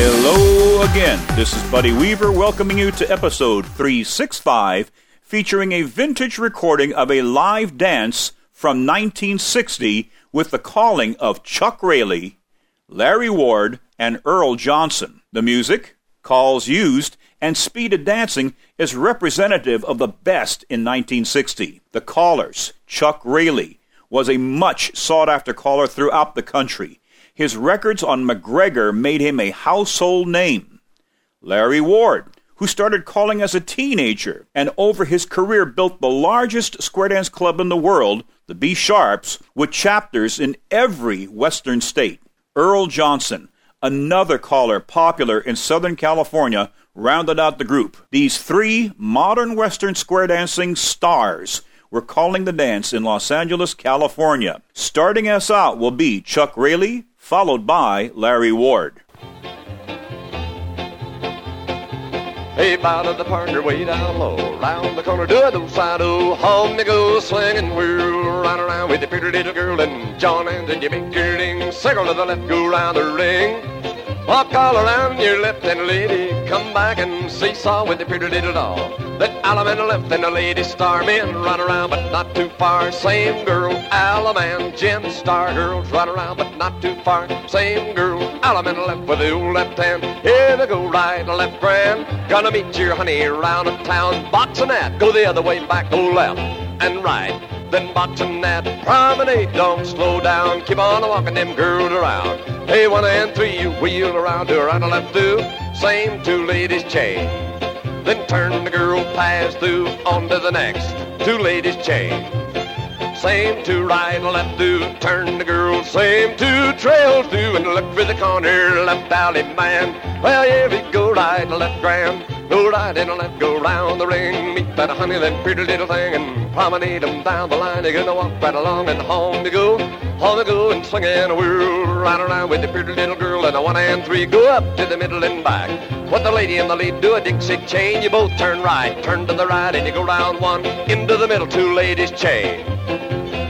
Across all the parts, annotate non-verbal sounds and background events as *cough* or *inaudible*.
Hello again. This is Buddy Weaver welcoming you to episode 365, featuring a vintage recording of a live dance from 1960 with the calling of Chuck Raley, Larry Ward, and Earl Johnson. The music, calls used, and speed of dancing is representative of the best in 1960. The callers, Chuck Raley, was a much sought after caller throughout the country. His records on MacGregor made him a household name. Larry Ward, who started calling as a teenager and over his career built the largest square dance club in the world, the B Sharps, with chapters in every western state. Earl Johnson, another caller popular in Southern California, rounded out the group. These three modern western square dancing stars were calling the dance in Los Angeles, California. Starting us out will be Chuck Raley, followed by Larry Ward. Hey, bow to the partner way down low. Round the corner, do a do side do. Home they go swinging, whirl round around with the pretty little girl and John and then you make your ding. Circle to the left, go round the ring. Walk all around your left and lady, come back and seesaw with the pretty little doll. Let Allemande left and the lady star men run around, but not too far. Same girl, Allemande, Jim star girls run around, but not too far. Same girl, Alaman left with the old left hand. Here they go, right, left, grand. Gonna meet your honey around the town. Boxing that, go the other way, back, go left and right. Then boxing that promenade, don't slow down. Keep on walking them girls around. Hey, one and three, you wheel around to right and left through. Same two ladies chain. Then turn the girl pass through onto the next two ladies chain. Same two right and left through, turn the girl, same two trail through, and look for the corner, left alley man. Well, here we go, right and left grand. Go right and left, go round the ring. Meet that honey, that pretty little thing, and promenade 'em down the line. They're gonna walk right along and home to go. Home to go and swing in a whirl, right around with the pretty little girl. And a one and three, go up to the middle and back. What the lady in the lead do a Dixie chain. You both turn right, turn to the right, and you go round one. Into the middle, two ladies chain.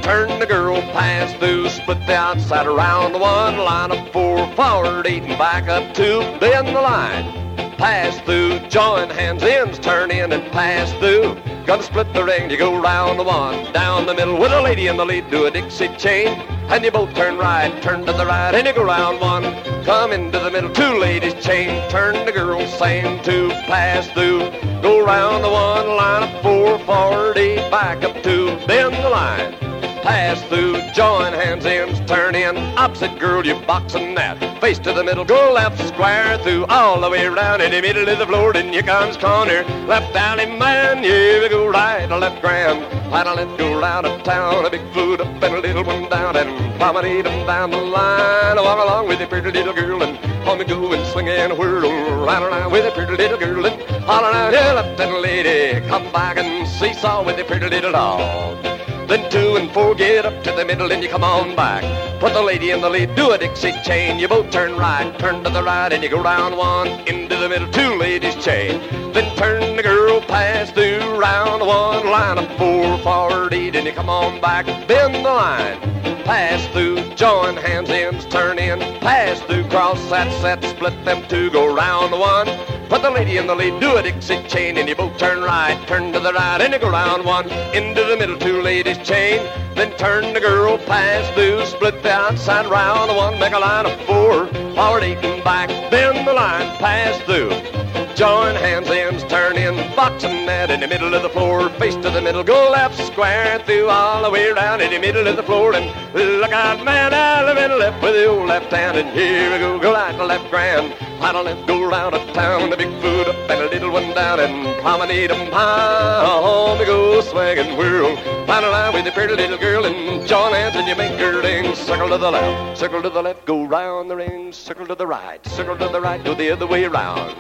Turn the girl, pass through, split the outside around the one. Line up four, forward eight, and back up two. Then the line pass through, join hands, ends, turn in and pass through. Gonna split the ring, you go round the one, down the middle with a lady in the lead, do a Dixie chain, and you both turn right, turn to the right, and you go round one, come into the middle, two ladies chain, turn the girl, same two, pass through, go round the one, line up four, eight, back up two, then the line pass through, join hands, ends, turn in, opposite girl, you boxing that. Face to the middle, go left, square through, all the way around, in the middle of the floor, then you comes corner, left alley man, yeah, we go right, a left grand, right, left, go round uptown, a big foot up and a little one down, and promenade them down the line, walk along with the pretty little girl, and on the go and swing and whirl, right around with the pretty little girl, and holler out, yeah, left and lady, come back and seesaw with the pretty little dog. Then two and four get up to the middle and you come on back. Put the lady in the lead, do a Dixie chain. You both turn right, turn to the right, and you go round one into the middle, two ladies chain. Then turn the girl, pass through, round one, line up four, forward eight, and you come on back, bend the line. Pass through, join hands, ends, turn in, pass through, cross that set, split them two, go round one. Put the lady in the lead, do a Dixie chain, and you both turn right, turn to the right, and you go round one, into the middle, two ladies chain. Then turn the girl, pass through, split the outside round the one, make a line of four, forward eight and back, bend the line, pass through. Join hands, ends, turn in, boxing net in the middle of the floor, face to the middle, go left, square through, all the way around in the middle of the floor, and look out, man, I live in the left with the old left hand, and here we go, go right to left grand, right to left, go round uptown, the big foot up and a little one down, and promenade 'em high, home we go, swing and whirl, line a line with the pretty little girl, and join hands, and you make her ding, circle to the left, circle to the left, go round the ring, circle to the right, circle to the right, go the other way around.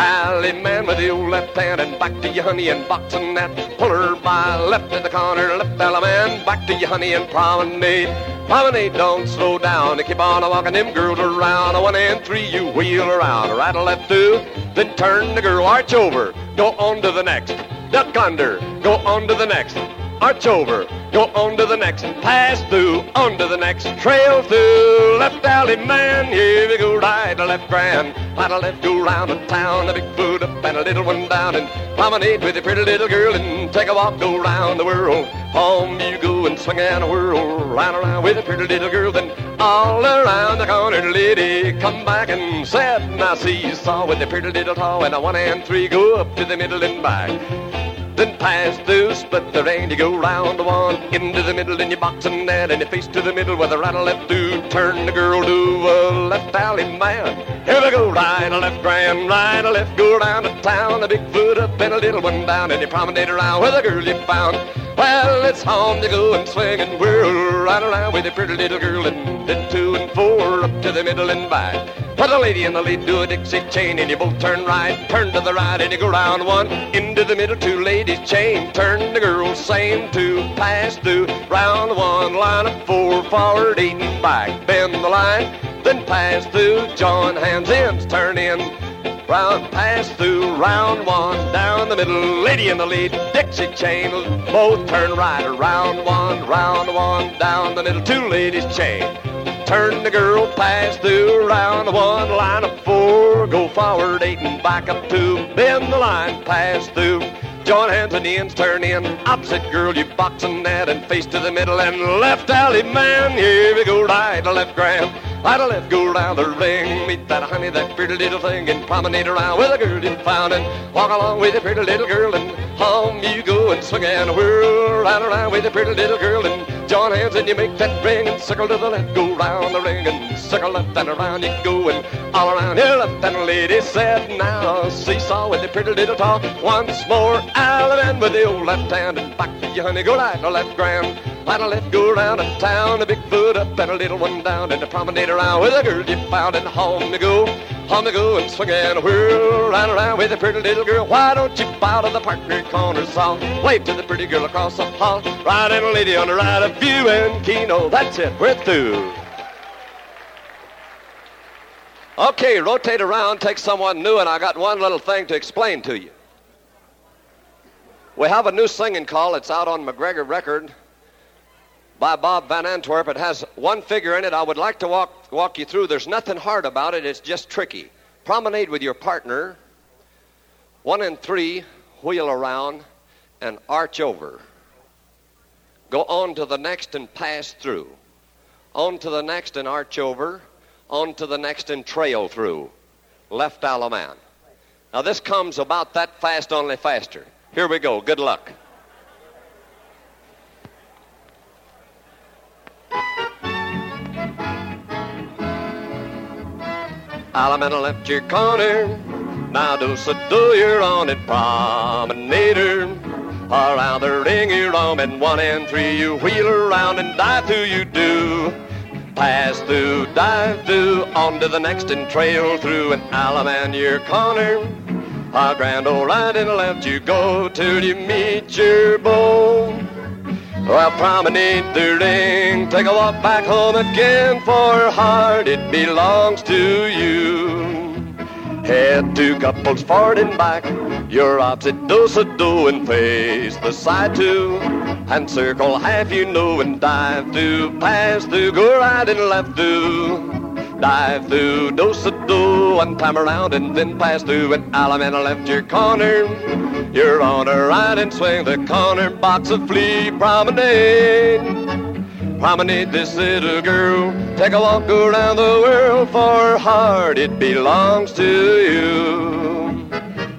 Alley man with old left hand and back to your honey, and boxing that. Pull her by left in the corner, left alley man, back to your honey, and promenade. Promenade, don't slow down. Keep on walking them girls around. One and three, you wheel around. Right or left two, then turn the girl, arch over. Go on to the next. Duck under, go on to the next. Arch over, Go on to the next, and pass through, on to the next, trail through. Left alley man, here we go, right to left grand. Right to left, go round the town, a big foot up and a little one down. And promenade with a pretty little girl and take a walk, go round the world. Home you go and swing and whirl, round around with a pretty little girl. Then all around the corner, lady, come back and said, now see you saw with a pretty little tall and a one and three go up to the middle and back. Then pass through, split the rain, you go round the one, into the middle, and you box and net, and you face to the middle with a right or left do, turn the girl to a left alley man. Here we go, right or left grand, right or left, go down to town, a big foot up and a little one down, and you promenade around with a girl you found. Well, it's home to go and swing and whirl right around with a pretty little girl, and then two and four up to the middle and back. Put a lady in the lead, do a Dixie chain, and you both turn right, turn to the right, and you go round one, into the middle, two ladies chain, turn the girl, same two, pass through, round one, line up four, forward eight and back, bend the line, then pass through, join hands, ends, turn in, round, pass through, round one, down the middle, lady in the lead, Dixie chain, both turn right, round one, round one, down the middle, two ladies chain. Turn the girl, pass through, round one, line of four, go forward eight and back up two, bend the line, pass through. Join hands and ends turn in. Opposite girl, you box and net and face to the middle and left alley man. Here we go, right left grand. Right to left, go round the ring. Meet that honey, that pretty little thing, and promenade around with a found. And walk along with a pretty little girl, and home you go and swing and whirl. Right around with a pretty little girl, and join hands and you make that ring and circle to the left, go round the ring and circle left and around you go and all around here left and the lady said now seesaw with the pretty little talk once more Alabama with the old left hand and back to you honey go right to left grand right to left go round the town a big foot up and a little one down and the promenade around with a girl you found and home to go. Home to go and swing and whirl right around with a pretty little girl. Why don't you bow to the partner corner song? Wave to the pretty girl across the hall. Ride in a lady on the ride of view and keno oh, that's it. We're through. Okay, rotate around, take someone new, and I got one little thing to explain to you. We have a new singing call. It's out on MacGregor Record by Bob Van Antwerp. It has one figure in it I would like to walk, walk you through. There's nothing hard about it, it's just tricky. Promenade with your partner, one and three, wheel around, and arch over. Go on to the next and pass through. On to the next and arch over on to the next and trail through. Left Allemande. Now this comes about that fast, only faster. Here we go. Good luck. Alamana left your corner. Now do you're on it, promenader. Around the ring you're on and one and three you wheel around and dive through you do pass through, dive through, on to the next and trail through an Allemande your corner. A grand old right and left you go till you meet your beau. Well, promenade the ring, take a walk back home again, for heart it belongs to you. Head two couples forward and back, your opposite do so do and face the side two. And circle half you know and dive through, pass through, go right and left through. Dive through, do so do, and climb around and then pass through. And Alamana left your corner, you're on a right and swing the corner, box of flea promenade. Promenade this little girl. Take a walk around the world, for heart it belongs to you.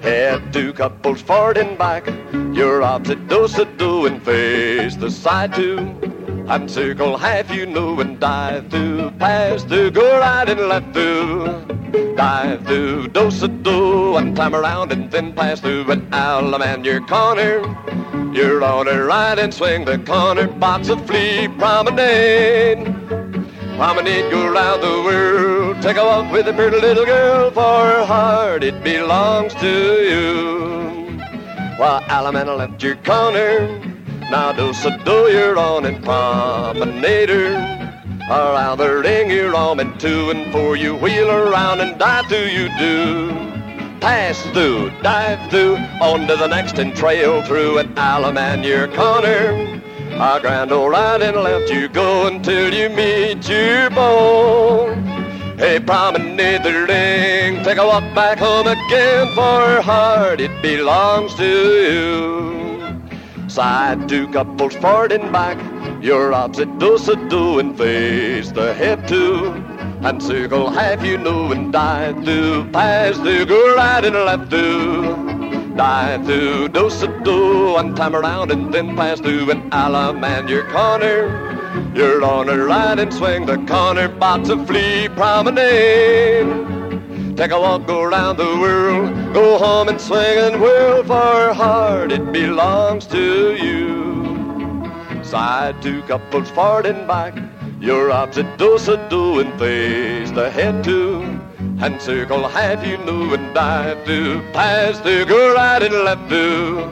Head two couples forward and back. Your opposite dose of do and face the side two. And circle half you know and dive through, pass through, go right and left through. Dive through, dose a do, and climb around and then pass through an Allemande your corner. You're on a ride and swing the corner, box of flea promenade. Promenade, go round the world, take a walk with a pretty little girl, for her heart it belongs to you. While Alamana left your corner, now do so do you're on and promenader. Around the ring you're on and two and four you wheel around and dive through you do. Pass through, dive through, on to the next and trail through an Allemande your corner. A grand old right and left you go until you meet your bone. Hey, promenade the ring, take a walk back home again, for heart it belongs to you. Side two couples forward and back, your opposite dos a do and face the head two. And circle half you know and dive through, pass through, go right and left through. Dive through, dos a do, one time around and then pass through an alum and your corner. You're on a ride and swing the corner, box of flea promenade. Take a walk, around the world, go home and swing and whirl, for heart it belongs to you. Side two couples forward and back, your opposite dos a do and face the head to. And circle half you know and dive to, pass through, go right and left to.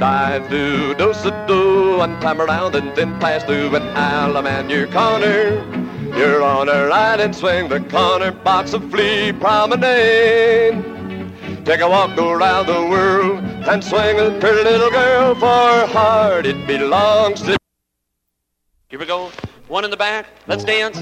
Dive through, dos a do, one time around and then pass through an alum and your corner. You're on a ride and swing the corner, box of flea promenade. Take a walk, around the world and swing a pretty little girl, for heart it belongs to. Here we go. One in the back. Let's dance.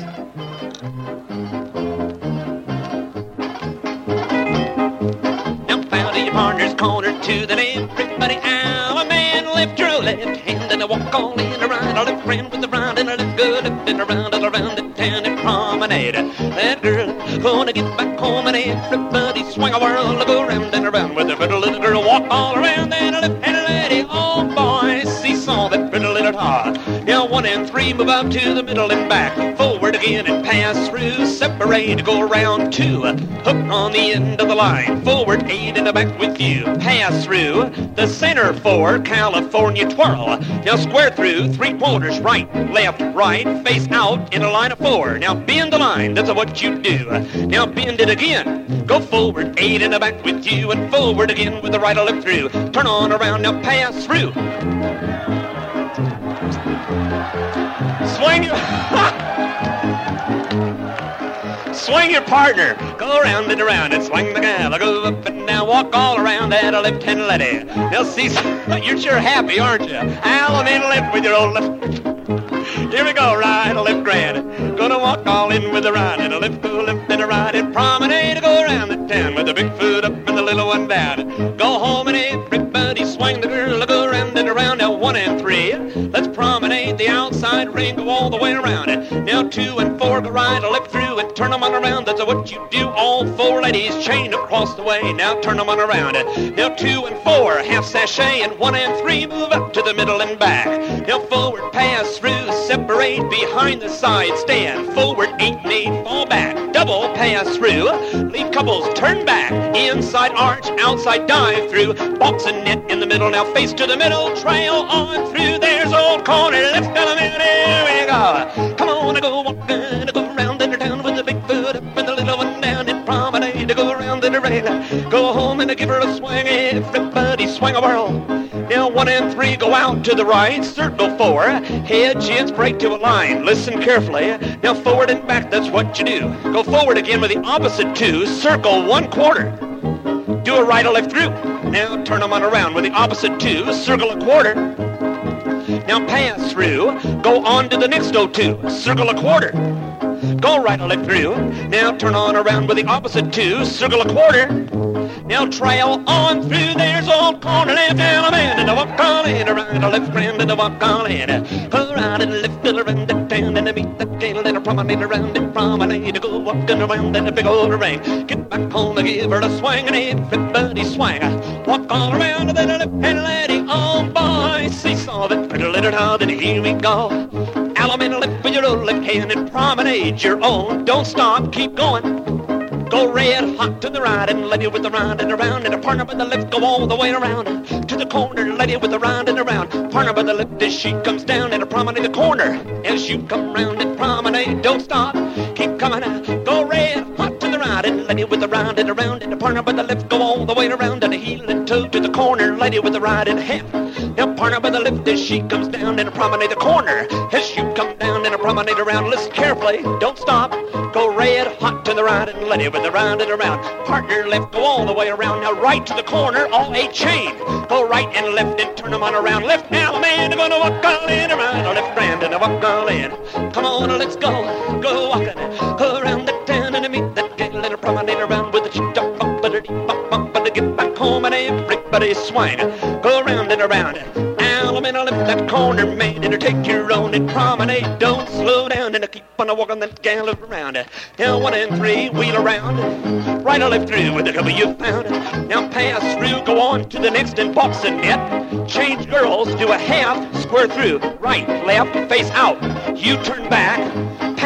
Now found your partner's corner to the left. Everybody out. A man lift your left hand and a walk all in a right. A left friend with the right and a left good left and around and around and promenade. That girl gonna get back home and everybody swing a whirl. Go round and around with the pretty little girl. Walk all around that left hand lady. Oh boy, seesaw that pretty little tar. Now one and three move up to the middle and back. Forward again and pass through. Separate, go around two. Hook on the end of the line. Forward eight and a back with you. Pass through the center four. California twirl. Now square through three quarters. Right, left, right. Face out in a line of four. Now bend the line. That's what you do. Now bend it again. Go forward eight and a back with you. And forward again with the right left through. Turn on around. Now pass through. Swing *laughs* Swing your partner. Go around and around and swing the gal. Go up and down, walk all around that a left hand lady. Now see, you're sure happy, aren't you? Alum in with your old left. Here we go, right, a left grand. Gonna walk all in with a right and a left, go left and a right and promenade. Go around the town with the big foot up and the little one down. Go home and everybody swing the girl. Go around and around now one and three. Let's promenade the outside ring, go all the way around it. Now two and four go right, a left through and turn them on around. That's what you do. All four ladies chain across the way. Now turn them on around it. Now two and four half sashay and one and three move up to the middle and back. Now forward pass through, separate behind the side stand. Forward eight and eight, fall back. Double pass through. Leave couples turn back. Inside arch, outside dive through. Box and net in the middle. Now face to the middle. Trail on through. There's old corner. Left element. Here we go. Come on, I go walking. I Go Go home and give her a swing. Everybody swing a whirl. Now one and three go out to the right, circle four, head, chins, break to a line. Listen carefully. Now forward and back, that's what you do. Go forward again with the opposite two, circle one quarter. Do a right or left through. Now turn them on around with the opposite two, circle a quarter. Now pass through, go on to the next O2, circle a quarter. Go right or left through. Now turn on around with the opposite two, circle a quarter. Now trail on through, there's old corner left element, and a walk on in, around a left friend, and a walk on in. Around and left around the town, and meet the gal, and a promenade around and promenade, go walking around in a big old ring. Get back home and give her a swing, and everybody swing. Walk all around, and then a left hand lady, oh boy, seesaw that pretty little town, and here we go. Alum in a left with your left hand, and promenade your own. Don't stop, keep going. Go red hot to the right and let lady with the round and around. And a partner by the left go all the way around. To the corner let lady with the round and around. Partner by the left as she comes down and a promenade the corner. As you come round and promenade don't stop keep coming out. Go red hot right and lady with the round and around and the partner by the left go all the way around and a heel and toe to the corner lady with the right and half now partner by the left as she comes down and a promenade the corner as you come down and a promenade around. Listen carefully, don't stop. Go red hot to the right and it with the round and around. Partner left, go all the way around. Now right to the corner, all eight chain. Go right and left and turn them on around. Left now, man, I'm gonna walk all in around. Left grand and I walk all in. Come on, let's go, go walking around the town and meet that gay little promenade around with the chip top bump, bump, to get back home and everybody swing. Go around and around. Alabama left that corner, man, and take your own and promenade. Don't slow down and keep on walking that gallop around. Now one and three, wheel around. Right or left through with the cover you found. Now pass through, go on to the next and box the net. Change girls, do a half, square through. Right, left, face out. You turn back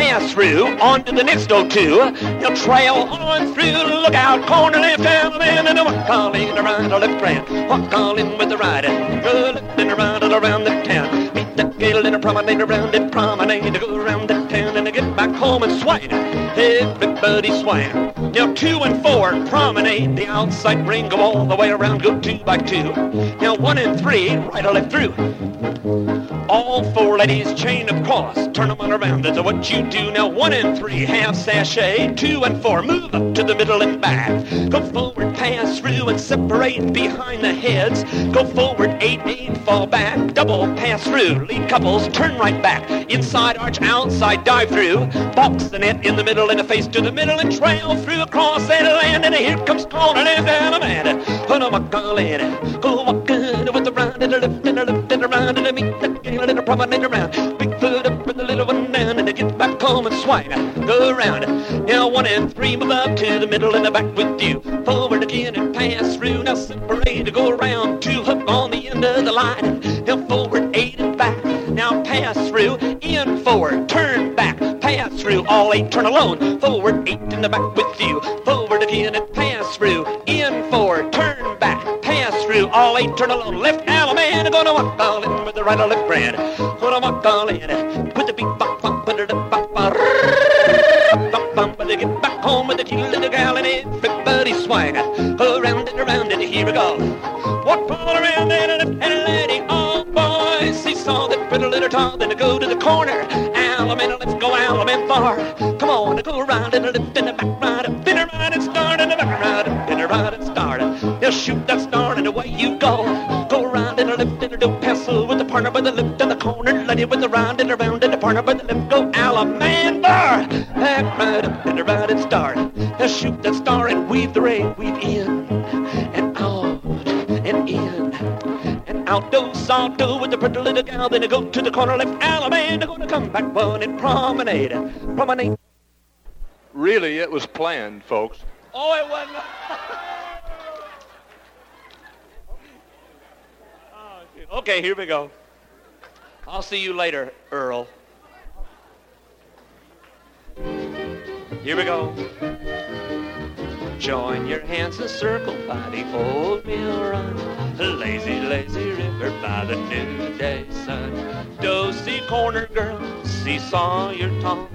pass through on to the next O2. You'll trail on through, look out, corner left, Alabama, and a walk all in the left grand. Walk all in with the right, go left and around and around the town. Meet the gale and a promenade around it, promenade to go around the town and get back home and swing. Everybody swing. Now two and four, promenade, the outside ring, go all the way around, go two by two. Now one and three, right or left through. All four ladies chain of across, turn them on around, that's what you do. Now one and three, half sashay, two and four, move up to the middle and back. Go forward, pass through and separate behind the heads. Go forward, eight, eight, fall back, double pass through. Lead couples, turn right back. Inside arch, outside, dive through. Box the net in the middle and a face to the middle and trail through across that land. And here comes corner and a man. Put a walk all in. Go walking with the round and a left and a left and a round and a meet the gale and a promenade around. Big foot up and the little one down and they get back home and swing. Go around. Now one and three move up to the middle and the back with you. Forward again and pass through. Now separate to go around. Two hook on the end of the line. Now forward eight and back. Now pass through. In forward. Turn back. Pass through. All eight turn alone. Forward eight in the back with you. Forward again and pass through. All eight turn alone. Left Alabama gonna walk all in with the right or left brand. Gonna walk all in. Put the beat bop bop but the bop bop. Bop bop but they get back home with the cute little gal and everybody swing. Around and around and here we go. Walk all around and a left and a lady. Oh boys, he saw that pretty little tall. Then to go to the corner. Alabama, let's go Alabama far. Come on, go around and a left and a back right up. A right and start and a back right up. A right and start. Now shoot you go. Go around and a left and a do pencil with the partner by the left and the corner. Lady with the round and around and the partner by the left. Go Alabama bar. Back right up and a right and start. Now shoot that star and weave the ray, weave in and out and in and out. Do salto with the pretty little gal. Then I go to the corner left. Alabama gonna come back one and promenade, promenade. Really, it was planned, folks. Oh, it wasn't. *laughs* okay, here we go. I'll see you later, Earl. Here we go. Join your hands and circle by the old mill run. Lazy, lazy river by the noonday sun. Dosey corner girl, seesaw your tongue.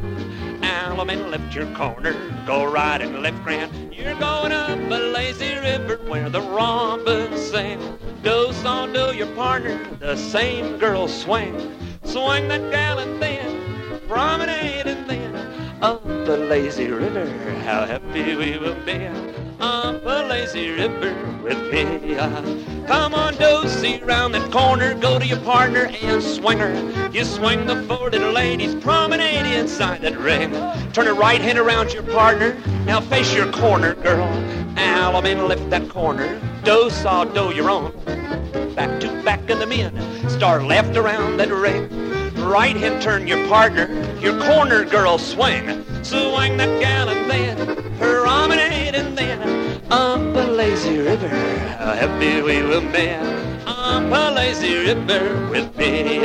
Allemande left your corner, go right and left grand. You're going up a lazy river where the robins sing. Do saw do your partner, the same girl swing. Swing that gal and then, promenade and then up the lazy river. How happy we will be up a lazy river with me. Come on, Dosey, round that corner, go to your partner and swing her. You swing the four little ladies, promenade inside that ring. Turn her right hand around your partner, now face your corner, girl. Alabama, lift that corner. Do saw do your own. Back to back of the men, start left around that ring. Right hand turn your partner, your corner girl swing. Swing that gal and then promenade and then up a lazy river. How happy we will be up a lazy river with me.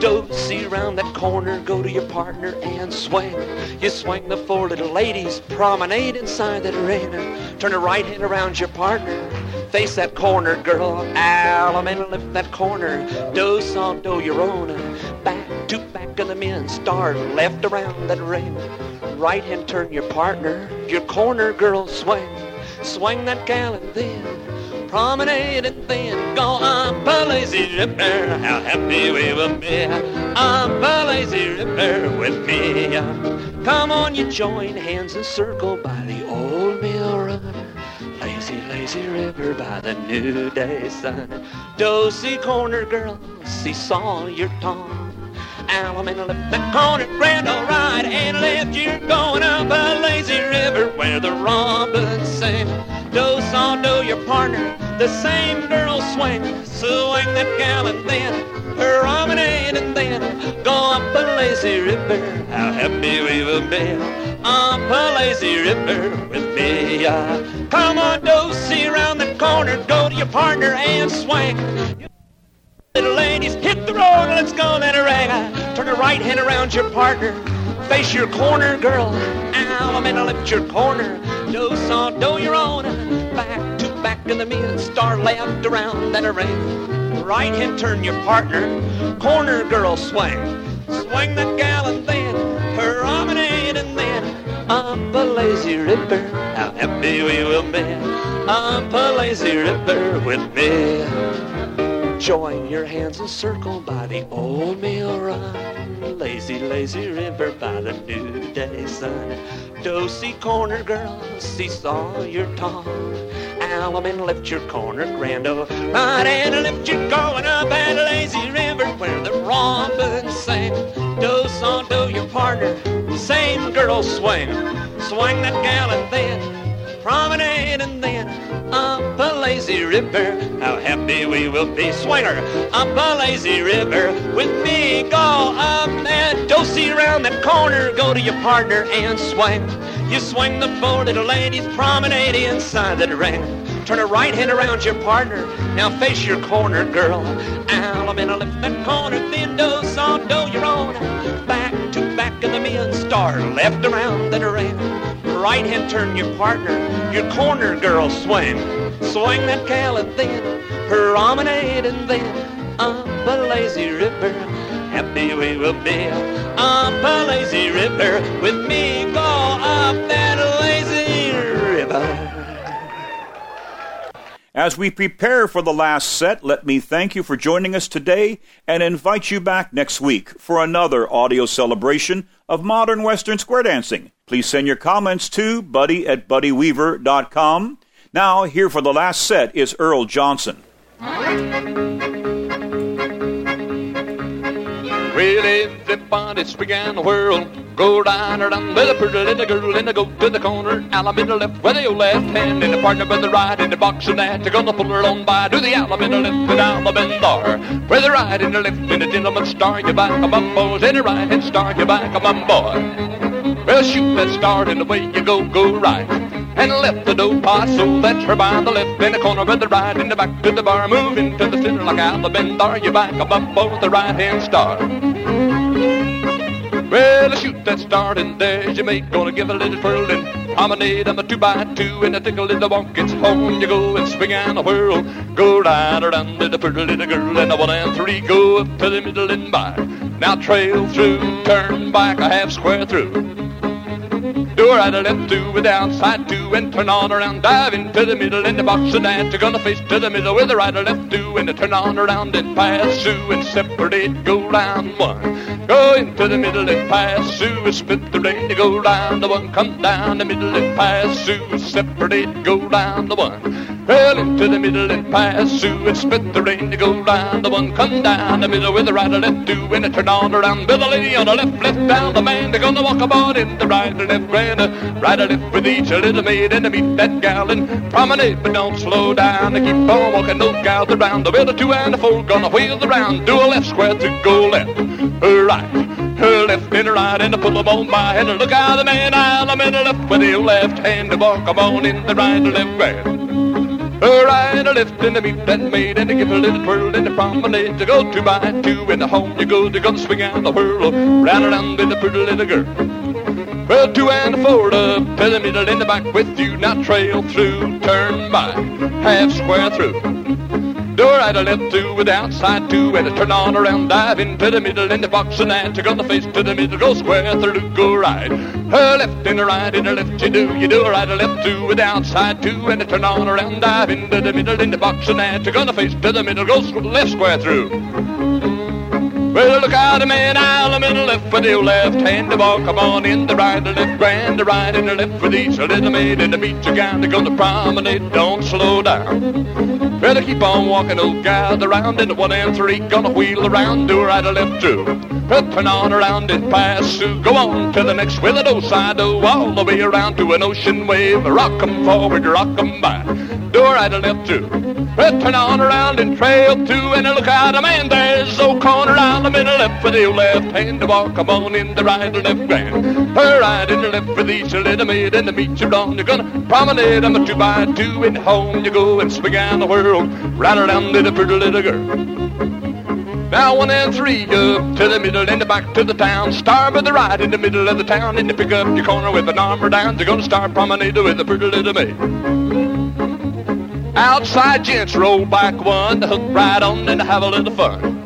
Dosey round that corner, go to your partner and swing. You swing the four little ladies, promenade inside that ring. Turn the right hand around your partner, face that corner, girl. Alamana lift that corner, do saw do your own. Back to back of the men, start left around that ring. Right hand turn your partner, your corner, girl, swing. Swing that gal and then promenade and then go up a lazy river. How happy we will be up a lazy river with me. Come on, you join hands and circle by the old mill run. Lazy, lazy river by the new day sun. Dosey corner girl, seesaw your tongue. Alum the left, corner, grand all right, and left, you're going up a lazy river where the robins sing. Do saw do your partner, the same girl swing, swing that gal and then promenade and then go up a lazy river. How happy we will up a lazy river with me. Uh, come on, do see around the corner, go to your partner and swing. Little ladies, hit the road, let's go, let her. Turn the right hand around your partner. Face your corner, girl. Alum and lift your corner. Do song, do your own. Back to back in the men. Star left around, let her. Right hand turn your partner. Corner girl swing. Swing that gal and then river. How happy we will be. A lazy river with me. Join your hands and circle by the old mill run. Lazy, lazy river by the new day sun. Dosey corner girl, seesaw your tongue. Alum and lift your corner, grando. Right and lift your going up at lazy river where the robins sing. Do song, do your partner, same girl swing. Swing that gal and then promenade and then up a lazy river. How happy we will be, swinger, up a lazy river. With me, go up and dosey around that corner. Go to your partner and swing. You swing the four little ladies, promenade inside the ring. Turn a right hand around your partner. Now face your corner, girl. Alum in a lift that corner, then do some do your own. Back to back of the men, star left around the ring. Right hand turn your partner, your corner girl swing. Swing that and then promenade and then up a lazy river. Happy we will be up a lazy river with me. Go up that lazy river. As we prepare for the last set, let me thank you for joining us today and invite you back next week for another audio celebration of modern Western square dancing. Please send your comments to buddy at buddyweaver.com. Now, here for the last set is Earl Johnson. Well, everybody swing and whirl. Go down or down with a pretty little girl and go to the corner. The left with your left hand and the partner with the right in the box and that. You're gonna pull her on by. Do the the left and in there. With the right in the left and the gentleman star you back a bum boys and the right hand star you back a bum boy. Well, shoot that star and away you go, go right. And left the dough pot, so that's her by the left in the corner with the right in the back to the bar. Move into the center like in there. You back a bum the right hand star. Well, I shoot that start and there's your mate gonna give a little twirl and promenade on the two by two and a tickle in the walk. It's home you go and swing and a whirl. Go right around to the pretty little girl and a one and three go up to the middle and by. Now trail through, turn back a half square through. Do a right, a left, with the outside two, and turn on around, dive into the middle in the box and that. You're gonna face to the middle with a right, a left, two, and a turn on around and pass through and separate, go round one. Go into the middle and pass through, and split the to go round the one. Come down the middle and pass through, and separate, go round the one. Well, into the middle and pass through, and split the rain to go down the one. Come down the middle with a right, a left, two, and it turn on around with a lady on the left, left down the man. They're gonna walk about in the right, and left, and a right, a left with each a little maid and to meet that gal and promenade, but don't slow down. And keep on walking those gals around. The a two and a four gonna wheel around. Do a left square to go left, a right, Her left and a right, and a pull 'em on by. And a look out the man, I'm in the left with the left hand to walk 'em on in the right, left grand. A right, a left, and a meet that maid, and to give a little twirl and a promenade to go two by two, and the home you go, they're gonna swing out the whirl, round around with a pretty little girl. Well, two and a four a to middle in the back with you. Now trail through, turn by, half square through. Do a right, a left, two with the outside two, and a turn on around, dive into the middle in the box and that. You're gonna face to the middle, go square through, go right. A left and a right and a left you do. You do a right, a left, two with the outside two, and a turn on around, dive into the middle in the box and that. You're gonna face to the middle, go left square through. Well, look out, a man, I'll in the left with the left hand, the ball come on in the right, the left grand, the right and the left with each a little maid and the beat you gown to go to promenade, don't slow down. Better keep on walking, old gal, around in the one and three, gonna wheel around, do a right or left through. Turn on around and pass through, go on to the next a do side, do all the way around to an ocean wave, rock 'em forward, rock 'em back, do a right or left through. Turn on around and trail two, and look out, a man, there's no corner out the middle left with your left hand to walk, come on in the right left grand. Her right in the left with each little maid and the meet you on. You're gonna promenade, I'm a two by two, and home you go and swing out the world, right around to the pretty little girl. Now one and three up to the middle and the back to the town. Star by the right in the middle of the town and you pick up your corner with an armor down. You're gonna start promenade with the pretty little maid. Outside gents roll back one, hook right on and have a little fun.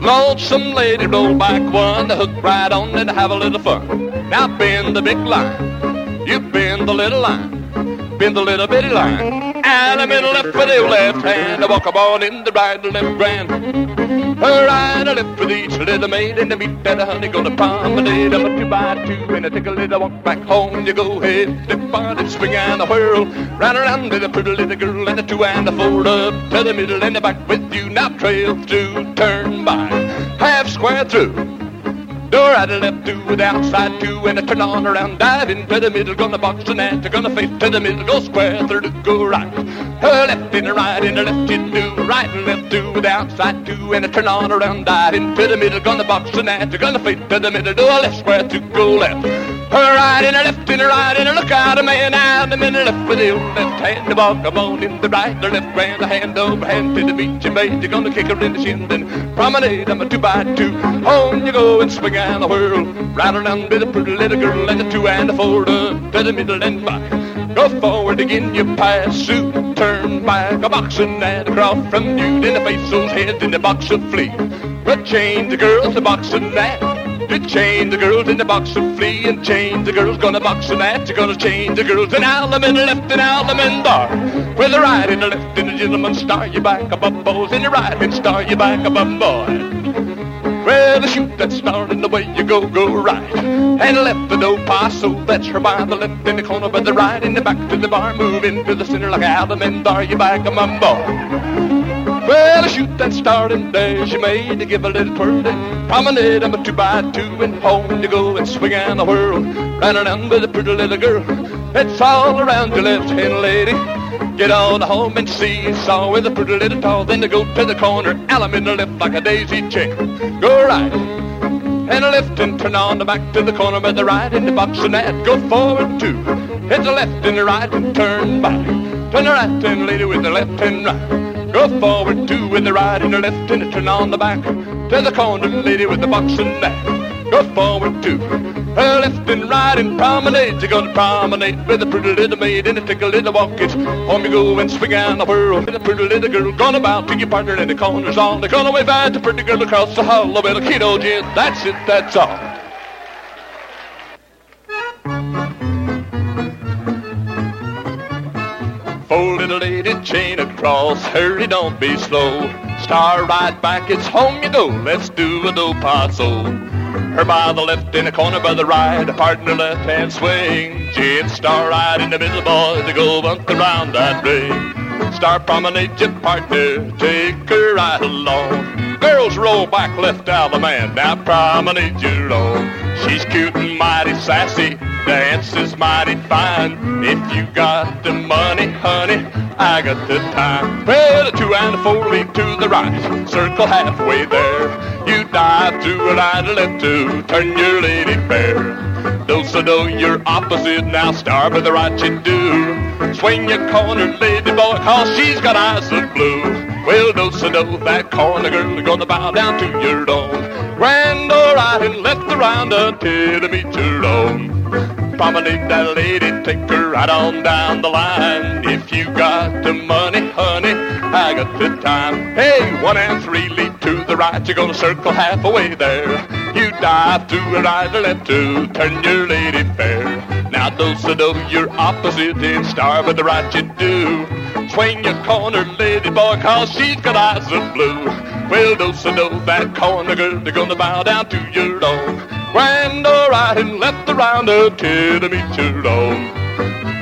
Lonesome lady roll back one, hook right on and have a little fun. Now bend the big line, you bend the little line, bend the little bitty line. The left with the left hand, I walk on in the right left grand. Her right and left with each little maid and the meet that honey gonna promenade. I'm a two by two and I take a little walk back home. You go ahead, step on and swing and a whirl. Round around to the pretty little girl and a two and a four up to the middle and the back with you. Now trail through, turn by, half square through. Door and left two the outside two and I turn on around, dive into the middle, gonna box and that, gonna face to the middle, go square through, go right. Her left and a right and a left you do, right. And left two the outside two and a turn on around, dive into the middle, gonna box and that, gonna face to the middle, do a left square to go left. Her right and a left and a right and a look out a man out the middle. Left with the left hand, the ball come on in the right, the left grand, the hand over hand to the beach you made, you're gonna kick her in the shin, then promenade, I'm a two by two, home you go and swing and a whirl, right around with a pretty little girl and a two and a four to the middle and back. Go forward again, you pass through, turn back, a boxing and across from you, then the face those heads in the box of flee. But change the girls, the boxing that. To change the girls in the box of flea and change the girls gonna box and that. You're gonna change the girls in the left and out them in bar. With the right and the left and the gentleman star you back above boys and the right and star you back above boys. Well, shoot that star and the way you go, go right. And left the do paso, that's her by the left in the corner, but the right in the back to the bar. Move into the center like Adam and Dar, you back a mumbo. Well, I shoot that star and there's your maid to give a little twirl. Promenade, I'm a two by two and home you go and swing and a whirl. Right around with a pretty little girl. It's all around your left hand, lady. Get on home and see saw with a pretty little tall. Then to go to the corner, alum in the left like a daisy chick. Go right and left and turn on the back to the corner with the right in the box and that. Go forward two. Hit the left and the right and turn back. Turn the right and lady with the left and right. Go forward two with the right and the left and turn on the back to the corner lady with the box and that. Go forward two. Left and right and promenade. You're gonna promenade with a pretty little maid and take a little walk. It's home you go and swing on the whirl with a pretty little girl. Gonna bow to your partner in the corners on. They're gonna wave at the pretty girl across the hall. A bit of keto gin. That's it, that's all. Fold little lady chain across, hurry, don't be slow. Star right back, it's home you go. Let's do a do paso. Her by the left in the corner by the right, a partner left hand swing. Jet star right in the middle, boys, to go bump around that ring. Star promenade your partner, take her right along. Girls roll back left out the man, now promenade your own. She's cute and mighty sassy, dance is mighty fine. If you got the money, honey, I got the time. Well, a two and a four lead to the right, circle halfway there. You dive to a right or left to turn your lady fair. Do so do your opposite, now star by the right you do. Swing your corner, lady boy, cause she's got eyes of blue. Well, do so do that corner girl, gonna bow down to your dome. Grand or right and left around until to meet your own. Promenade that lady, take her right on down the line. If you got the money, honey, I got the time. Hey, one and three lead to the right, you're gonna circle halfway there. You dive to a right or left to turn your lady fair. Now those so do your opposite and star by the right you do. Swing your corner, lady boy, cause she's got eyes of blue. Well, dose a do that corner girl, they're gonna bow down to your own. Grand or right and left around until to meet your own.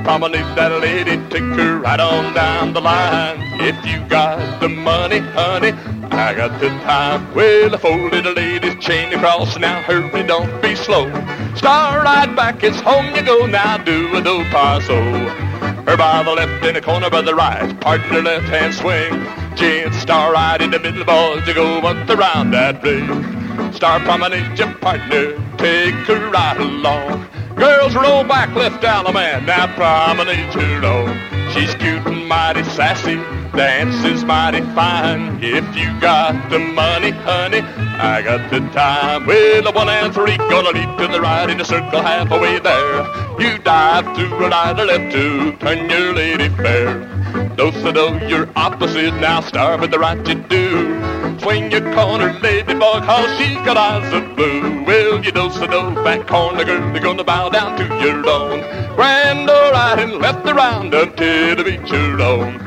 Promenade that lady, take her right on down the line. If you got the money, honey, I got the time. Well, the four a lady's chain across. Now hurry, don't be slow. Star right back, it's home you go. Now do a do paso. Her by the left in the corner by the right. Partner left hand swing. Gin star right in the middle, boys. You go once around that ring. Star promenade your partner. Take her right along. Girls roll back, left down the man. Now promenade your own. She's cute and mighty sassy, dances mighty fine. If you got the money, honey, I got the time. Well, a one and three gonna leap to the right in a circle halfway there. You dive to a right or left to turn your lady fair. Do-si-do, you're opposite, now starve at the right you do. Swing your corner, lady boy, cause she's got eyes of blue. Well, you do-si-do, back corner girl, you're gonna bow down to your own. Grand or right and left around until the beach your own.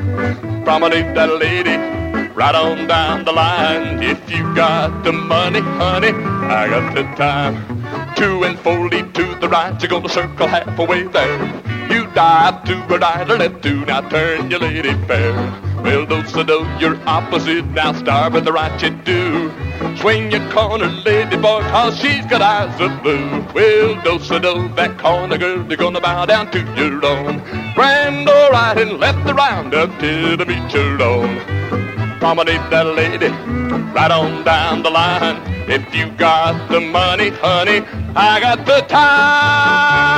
Promenade that lady, right on down the line. If you got the money, honey, I got the time. Two and four lead to the right, you're gonna circle halfway there. You dive to a right or left to, now turn your lady fair. Well, do-si-do, you're opposite, now starve at the right you do. Swing your corner, lady boy, cause she's got eyes of blue. Well, do-si-do, that corner girl, you're gonna bow down to your own. Grand or right and left around up to the beach your own. Promenade that lady, right on down the line. If you got the money, honey, I got the time.